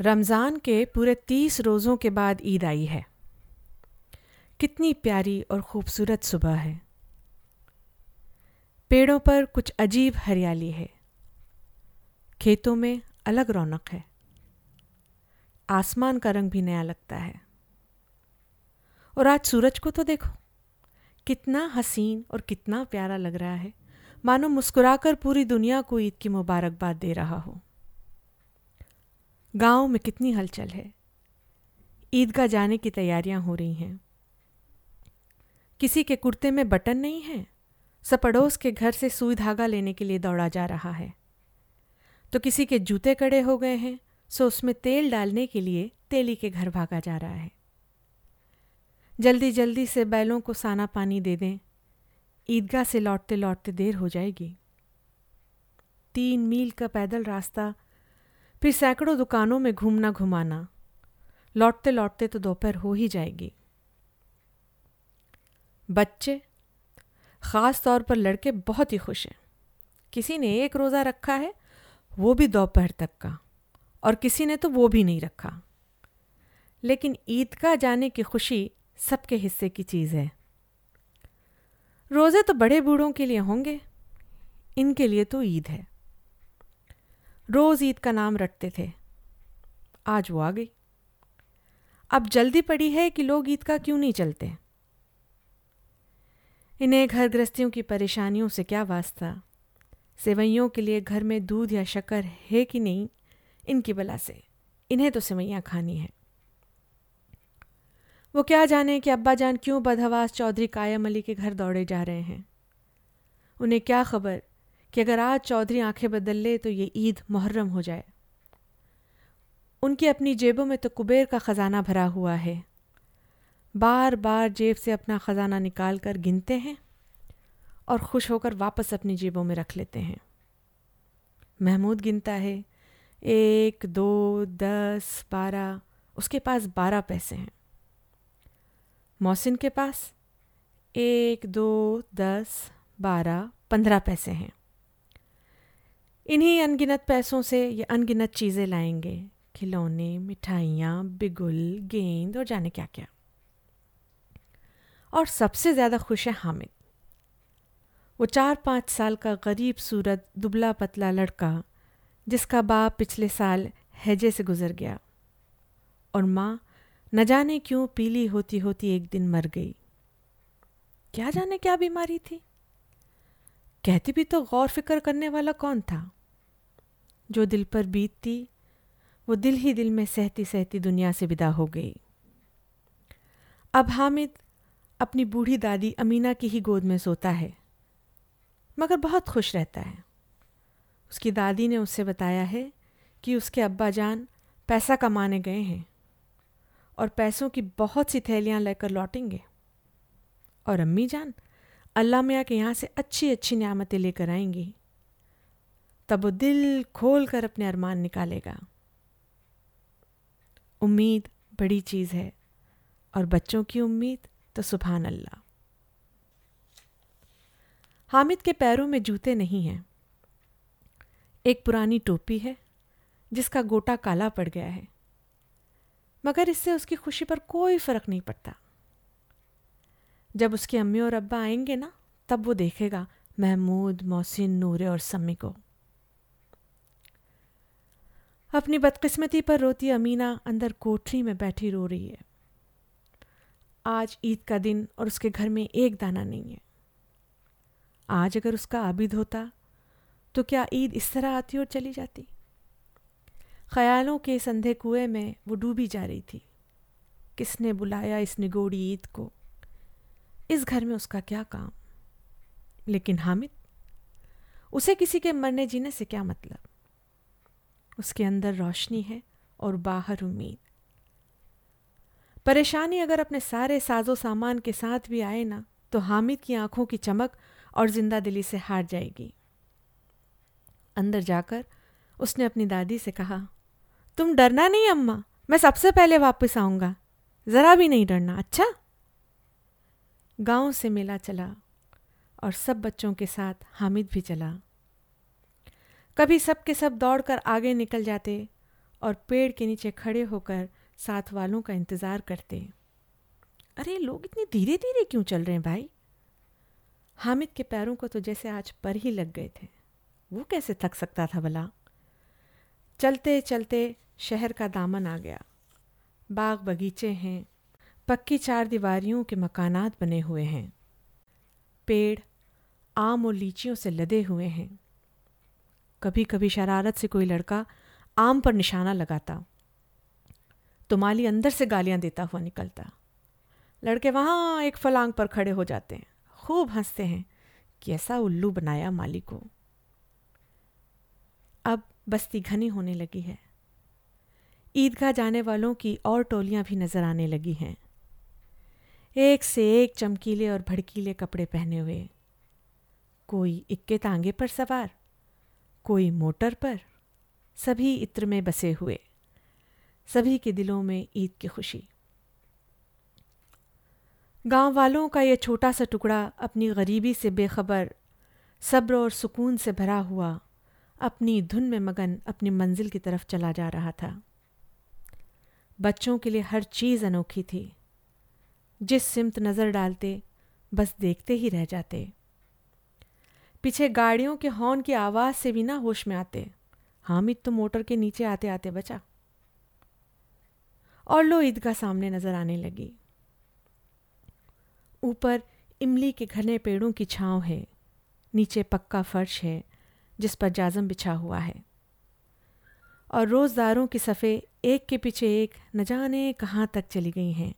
रमज़ान के पूरे तीस रोज़ों के बाद ईद आई है। कितनी प्यारी और खूबसूरत सुबह है। पेड़ों पर कुछ अजीब हरियाली है। खेतों में अलग रौनक है। आसमान का रंग भी नया लगता है। और आज सूरज को तो देखो, कितना हसीन और कितना प्यारा लग रहा है। मानो मुस्कुराकर पूरी दुनिया को ईद की मुबारकबाद दे रहा हो। गाँव में कितनी हलचल है। ईदगाह जाने की तैयारियाँ हो रही हैं। किसी के कुर्ते में बटन नहीं है। सब पड़ोस के घर से सुई धागा लेने के लिए दौड़ा जा रहा है। तो किसी के जूते कड़े हो गए हैं, सो उसमें तेल डालने के लिए तेली के घर भागा जा रहा है। जल्दी जल्दी से बैलों को साना पानी दे दें। ईदगाह से लौटते लौटते देर हो जाएगी। तीन मील का पैदल रास्ता फिर सैकड़ों दुकानों में घूमना घुमाना। लौटते लौटते तो दोपहर हो ही जाएगी। बच्चे, ख़ास तौर पर लड़के बहुत ही खुश हैं। किसी ने एक रोज़ा रखा है, वो भी दोपहर तक का, और किसी ने तो वो भी नहीं रखा। लेकिन ईद का जाने की खुशी सबके हिस्से की चीज़ है। रोज़े तो बड़े बूढ़ों के लिए होंगे, इनके लिए तो ईद है। रोज़ ईद का नाम रटते थे। आज वो आ गई। अब जल्दी पड़ी है कि लोग ईद का क्यों नहीं चलते? इन्हें घर गृहस्थियों की परेशानियों से क्या वास्ता? सेवैयों के लिए घर में दूध या शक्कर है कि नहीं? इनकी बला से। इन्हें तो सेवैयाँ खानी है। वो क्या जाने कि अब्बा जान क्यों बदहवास चौधरी कायम अली के घर दौड़े जा रहे हैं? उन्हें क्या खबर कि अगर आज चौधरी आँखें बदल ले तो ये ईद मुहर्रम हो जाए। उनकी अपनी जेबों में तो कुबेर का ख़जाना भरा हुआ है। बार बार जेब से अपना ख़जाना निकाल कर गिनते हैं और खुश होकर वापस अपनी जेबों में रख लेते हैं। महमूद गिनता है, एक, दो, दस, बारह, उसके पास बारह पैसे हैं। मोहसिन के पास एक, दो, दस, बारह, पंद्रह पैसे हैं। इन्हीं अनगिनत पैसों से ये अनगिनत चीज़ें लाएँगे। खिलौने, मिठाइयाँ, बिगुल, गेंद और जाने क्या क्या और सबसे ज़्यादा खुश है हामिद। वो चार पाँच साल का गरीब सूरत, दुबला पतला लड़का, जिसका बाप पिछले साल हैजे से गुज़र गया। और माँ, न जाने क्यों पीली होती होती एक दिन मर गई। क्या जाने क्या बीमारी थी? कहती भी तो गौर फ़िक्र करने वाला कौन था? जो दिल पर बीतती, वो दिल ही दिल में सहती सहती दुनिया से विदा हो गई। अब हामिद अपनी बूढ़ी दादी अमीना की ही गोद में सोता है, मगर बहुत खुश रहता है। उसकी दादी ने उससे बताया है कि उसके अब्बा जान पैसा कमाने गए हैं और पैसों की बहुत सी थैलियाँ लेकर लौटेंगे। और अम्मी जान अल्लाह मियाँ के यहाँ से अच्छी अच्छी नियामतें लेकर आएँगी। तब वो दिल खोल कर अपने अरमान निकालेगा। उम्मीद बड़ी चीज़ है और बच्चों की उम्मीद तो सुबहान अल्लाह हामिद के पैरों में जूते नहीं हैं। एक पुरानी टोपी है जिसका गोटा काला पड़ गया है। मगर इससे उसकी खुशी पर कोई फ़र्क नहीं पड़ता। जब उसकी अम्मी और अब्बा आएँगे ना, तब वो देखेगा महमूद, मोहसिन, नूरे और सम्मी को। अपनी बदकिस्मती पर रोती अमीना अंदर कोठरी में बैठी रो रही है। आज ईद का दिन और उसके घर में एक दाना नहीं है। आज अगर उसका आबिद होता तो क्या ईद इस तरह आती और चली जाती? ख्यालों के संधे कुएँ में वो डूबी जा रही थी। किसने बुलाया इस निगोड़ी ईद को? इस घर में उसका क्या काम? लेकिन हामिद, उसे किसी के मरने जीने से क्या मतलब? उसके अंदर रोशनी है और बाहर उम्मीद। परेशानी अगर अपने सारे साजो सामान के साथ भी आए ना तो हामिद की आँखों की चमक और ज़िंदा दिली से हार जाएगी। अंदर जाकर उसने अपनी दादी से कहा, तुम डरना नहीं अम्मा, मैं सबसे पहले वापस आऊँगा। ज़रा भी नहीं डरना अच्छा? गाँव से मेला चला और सब बच्चों के साथ हामिद भी चला। कभी सब के सब दौड़कर आगे निकल जाते और पेड़ के नीचे खड़े होकर साथ वालों का इंतज़ार करते। अरे, लोग इतने धीरे धीरे क्यों चल रहे हैं भाई? हामिद के पैरों को तो जैसे आज पर ही लग गए थे। वो कैसे थक सकता था भला? चलते चलते शहर का दामन आ गया। बाग बगीचे हैं पक्की चार दीवारियों के मकानात बने हुए हैं। पेड़, आम और लीचियों से लदे हुए हैं। कभी कभी शरारत से कोई लड़का आम पर निशाना लगाता। तो माली अंदर से गालियाँ देता हुआ निकलता। लड़के वहाँ एक फलांग पर खड़े हो जाते हैं। खूब हँसते हैं कि ऐसा उल्लू बनाया माली को। अब बस्ती घनी होने लगी है। ईदगाह जाने वालों की और टोलियाँ भी नज़र आने लगी हैं। एक से एक चमकीले और भड़कीले कपड़े पहने हुए। कोई इक्के तांगे पर सवार, कोई मोटर पर, सभी इत्र में बसे हुए, सभी के दिलों में ईद की खुशी। गाँव वालों का यह छोटा सा टुकड़ा अपनी गरीबी से बेखबर, सब्र और सुकून से भरा हुआ, अपनी धुन में मगन अपनी मंजिल की तरफ़ चला जा रहा था। बच्चों के लिए हर चीज़ अनोखी थी। जिस सिमत नज़र डालते, बस देखते ही रह जाते। पीछे गाड़ियों के हॉर्न की आवाज़ से भी ना होश में आते। हामिद तो मोटर के नीचे आते आते बचा। और लो ईदगाह सामने नज़र आने लगी। ऊपर इमली के घने पेड़ों की छांव है। नीचे पक्का फर्श है, जिस पर जाजम बिछा हुआ है। और रोज़दारों की सफ़े एक के पीछे एक, न जाने कहाँ तक चली गई हैं।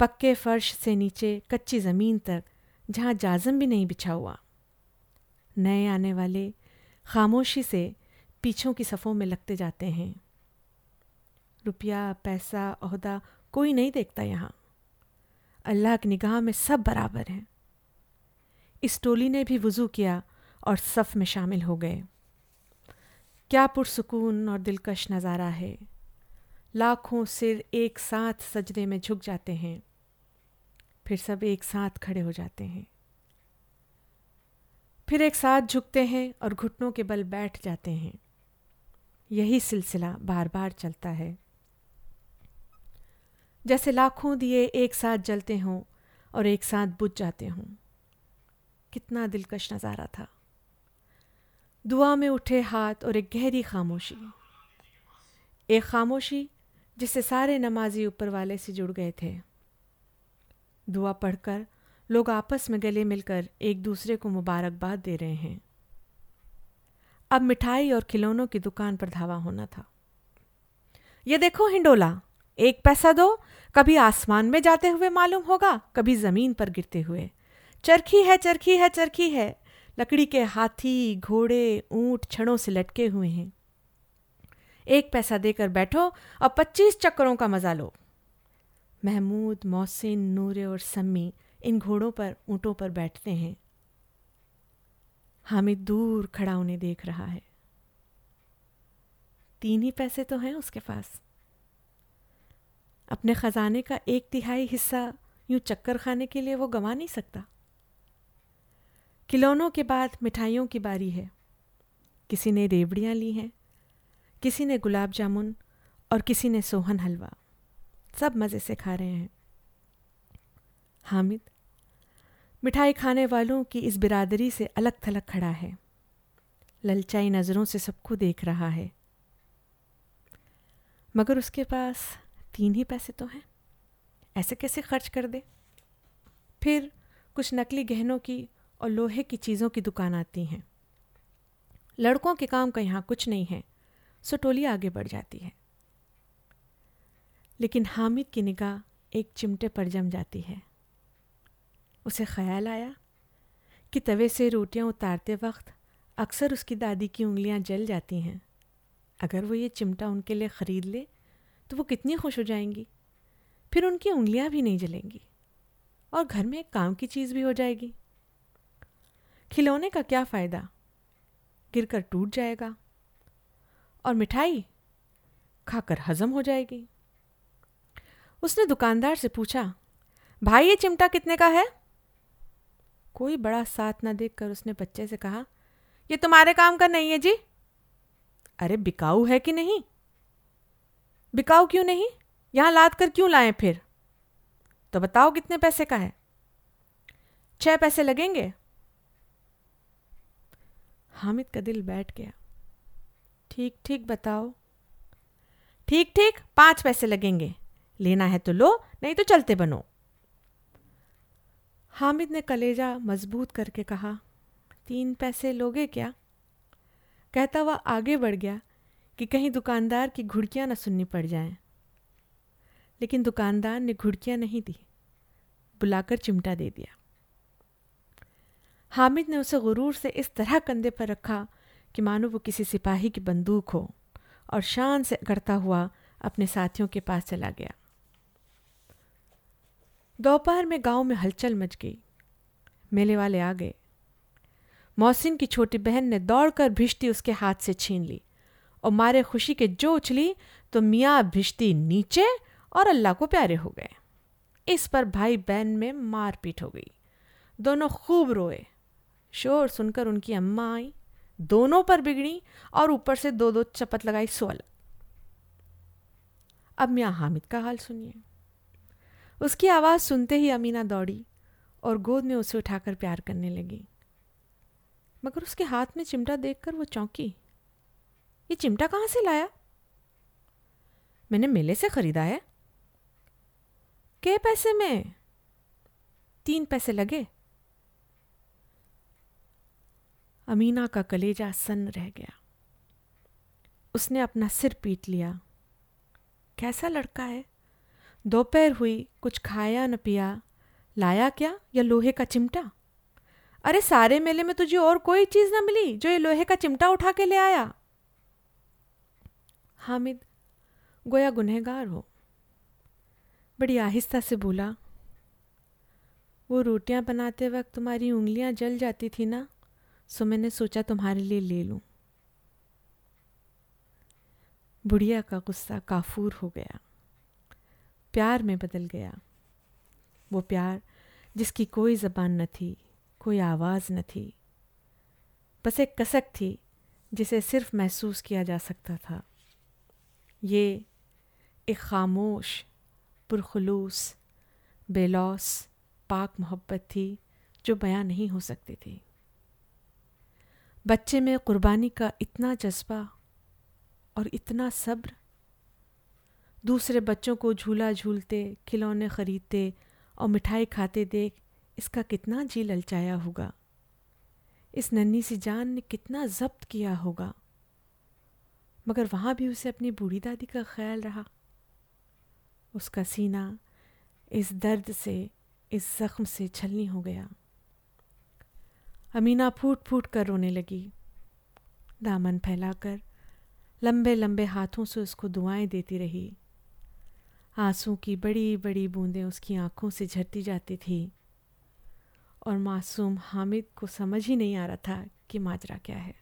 पक्के फर्श से नीचे कच्ची ज़मीन तक, जहाँ जाजम भी नहीं बिछा हुआ। नए आने वाले खामोशी से पीछों की सफ़ों में लगते जाते हैं। रुपया, पैसा, अहदा कोई नहीं देखता यहाँ। अल्लाह की निगाह में सब बराबर हैं। इस टोली ने भी वज़ू किया और सफ़ में शामिल हो गए। क्या पुरसकून और दिलकश नज़ारा है। लाखों सिर एक साथ सजदे में झुक जाते हैं। फिर सब एक साथ खड़े हो जाते हैं। फिर एक साथ झुकते हैं और घुटनों के बल बैठ जाते हैं। यही सिलसिला बार बार चलता है। जैसे लाखों दिए एक साथ जलते हों और एक साथ बुझ जाते हों। कितना दिलकश नज़ारा था। दुआ में उठे हाथ और एक गहरी खामोशी। एक खामोशी जिससे सारे नमाजी ऊपर वाले से जुड़ गए थे। दुआ पढ़कर लोग आपस में गले मिलकर एक दूसरे को मुबारकबाद दे रहे हैं। अब मिठाई और खिलौनों की दुकान पर धावा होना था। ये देखो हिंडोला, एक पैसा दो, कभी आसमान में जाते हुए मालूम होगा, कभी ज़मीन पर गिरते हुए। चरखी है चरखी है चरखी है। लकड़ी के हाथी, घोड़े, ऊँट छड़ों से लटके हुए हैं। एक पैसा देकर बैठो और पच्चीस चक्करों का मज़ा लो। महमूद, मोहसिन, नूरे और सम्मी इन घोड़ों पर, ऊँटों पर बैठते हैं। हामिद दूर खड़ा उन्हें देख रहा है। तीन ही पैसे तो हैं उसके पास। अपने ख़जाने का एक तिहाई हिस्सा यूँ चक्कर खाने के लिए वो गंवा नहीं सकता। खिलौनों के बाद मिठाइयों की बारी है। किसी ने रेवड़ियाँ ली हैं, किसी ने गुलाब जामुन और किसी ने सोहन हलवा। सब मज़े से खा रहे हैं। हामिद, मिठाई खाने वालों की इस बिरादरी से अलग थलग खड़ा है। ललचाई नज़रों से सबको देख रहा है। मगर उसके पास तीन ही पैसे तो हैं। ऐसे कैसे खर्च कर दे? फिर कुछ नकली गहनों की और लोहे की चीज़ों की दुकान आती हैं। लड़कों के काम का यहाँ कुछ नहीं है, सो टोली आगे बढ़ जाती है। लेकिन हामिद की निगाह एक चिमटे पर जम जाती है। उसे ख्याल आया कि तवे से रोटियाँ उतारते वक्त अक्सर उसकी दादी की उंगलियाँ जल जाती हैं। अगर वो ये चिमटा उनके लिए ख़रीद ले तो वो कितनी खुश हो जाएँगी। फिर उनकी उंगलियाँ भी नहीं जलेंगी और घर में एक काम की चीज़ भी हो जाएगी। खिलौने का क्या फ़ायदा? गिरकर टूट जाएगा। और मिठाई? खाकर हजम हो जाएगी। उसने दुकानदार से पूछा, भाई, ये चिमटा कितने का है? कोई बड़ा साथ ना देखकर उसने बच्चे से कहा, ये तुम्हारे काम का नहीं है जी। अरे, बिकाऊ है कि नहीं? बिकाऊ क्यों नहीं? यहाँ लाद कर क्यों लाए फिर? तो बताओ कितने पैसे का है? छह पैसे लगेंगे? हामिद का दिल बैठ गया। ठीक ठीक बताओ। ठीक ठीक, पाँच पैसे लगेंगे। लेना है तो लो, नहीं तो चलते बनो। हामिद ने कलेजा मज़बूत करके कहा, तीन पैसे लोगे क्या? कहता हुआ आगे बढ़ गया कि कहीं दुकानदार की घुड़कियाँ न सुननी पड़ जाएँ। लेकिन दुकानदार ने घुड़कियाँ नहीं दी, बुलाकर चिमटा दे दिया। हामिद ने उसे गुरूर से इस तरह कंधे पर रखा कि मानो वो किसी सिपाही की बंदूक हो और शान से करता हुआ अपने साथियों के पास चला गया। दोपहर में गाँव में हलचल मच गई। मेले वाले आ गए। मोहसिन की छोटी बहन ने दौड़कर भिश्ती उसके हाथ से छीन ली और मारे खुशी के जो उछली तो मियाँ भिश्ती नीचे और अल्लाह को प्यारे हो गए। इस पर भाई बहन में मारपीट हो गई। दोनों खूब रोए। शोर सुनकर उनकी अम्मा आई। दोनों पर बिगड़ी और ऊपर से दो दो चपत लगाई सोल अब मियाँ हामिद का हाल सुनिए। उसकी आवाज़ सुनते ही अमीना दौड़ी और गोद में उसे उठाकर प्यार करने लगी। मगर उसके हाथ में चिमटा देखकर वो चौंकी। ये चिमटा कहाँ से लाया? मैंने मेले से खरीदा है। के पैसे में? तीन पैसे लगे। अमीना का कलेजा सन्न रह गया। उसने अपना सिर पीट लिया। कैसा लड़का है? दोपहर हुई, कुछ खाया न पिया। लाया क्या? या लोहे का चिमटा? अरे सारे मेले में तुझे और कोई चीज़ ना मिली जो ये लोहे का चिमटा उठा के ले आया? हामिद गोया गुनहगार हो। बड़ी आहिस्ता से बोला, वो रोटियाँ बनाते वक्त तुम्हारी उंगलियाँ जल जाती थी ना, सो मैंने सोचा तुम्हारे लिए ले लूँ। बुढ़िया का गुस्सा काफूर हो गया। प्यार में बदल गया। वो प्यार जिसकी कोई जबान न थी, कोई आवाज़ न थी, बस एक कसक थी जिसे सिर्फ़ महसूस किया जा सकता था। ये एक खामोश, पुरखलूस, बेलौस, पाक मोहब्बत थी जो बयां नहीं हो सकती थी। बच्चे में कुर्बानी का इतना जज्बा और इतना सब्र दूसरे बच्चों को झूला झूलते, खिलौने खरीदते और मिठाई खाते देख इसका कितना जी ललचाया होगा। इस नन्ही सी जान ने कितना जब्त किया होगा। मगर वहाँ भी उसे अपनी बूढ़ी दादी का ख्याल रहा। उसका सीना इस दर्द से, इस जख्म से छलनी हो गया। अमीना फूट फूट कर रोने लगी। दामन फैलाकर लंबे लंबे हाथों से उसको दुआएँ देती रही। आँसू की बड़ी बड़ी बूंदें उसकी आँखों से झरती जाती थी। और मासूम हामिद को समझ ही नहीं आ रहा था कि माजरा क्या है।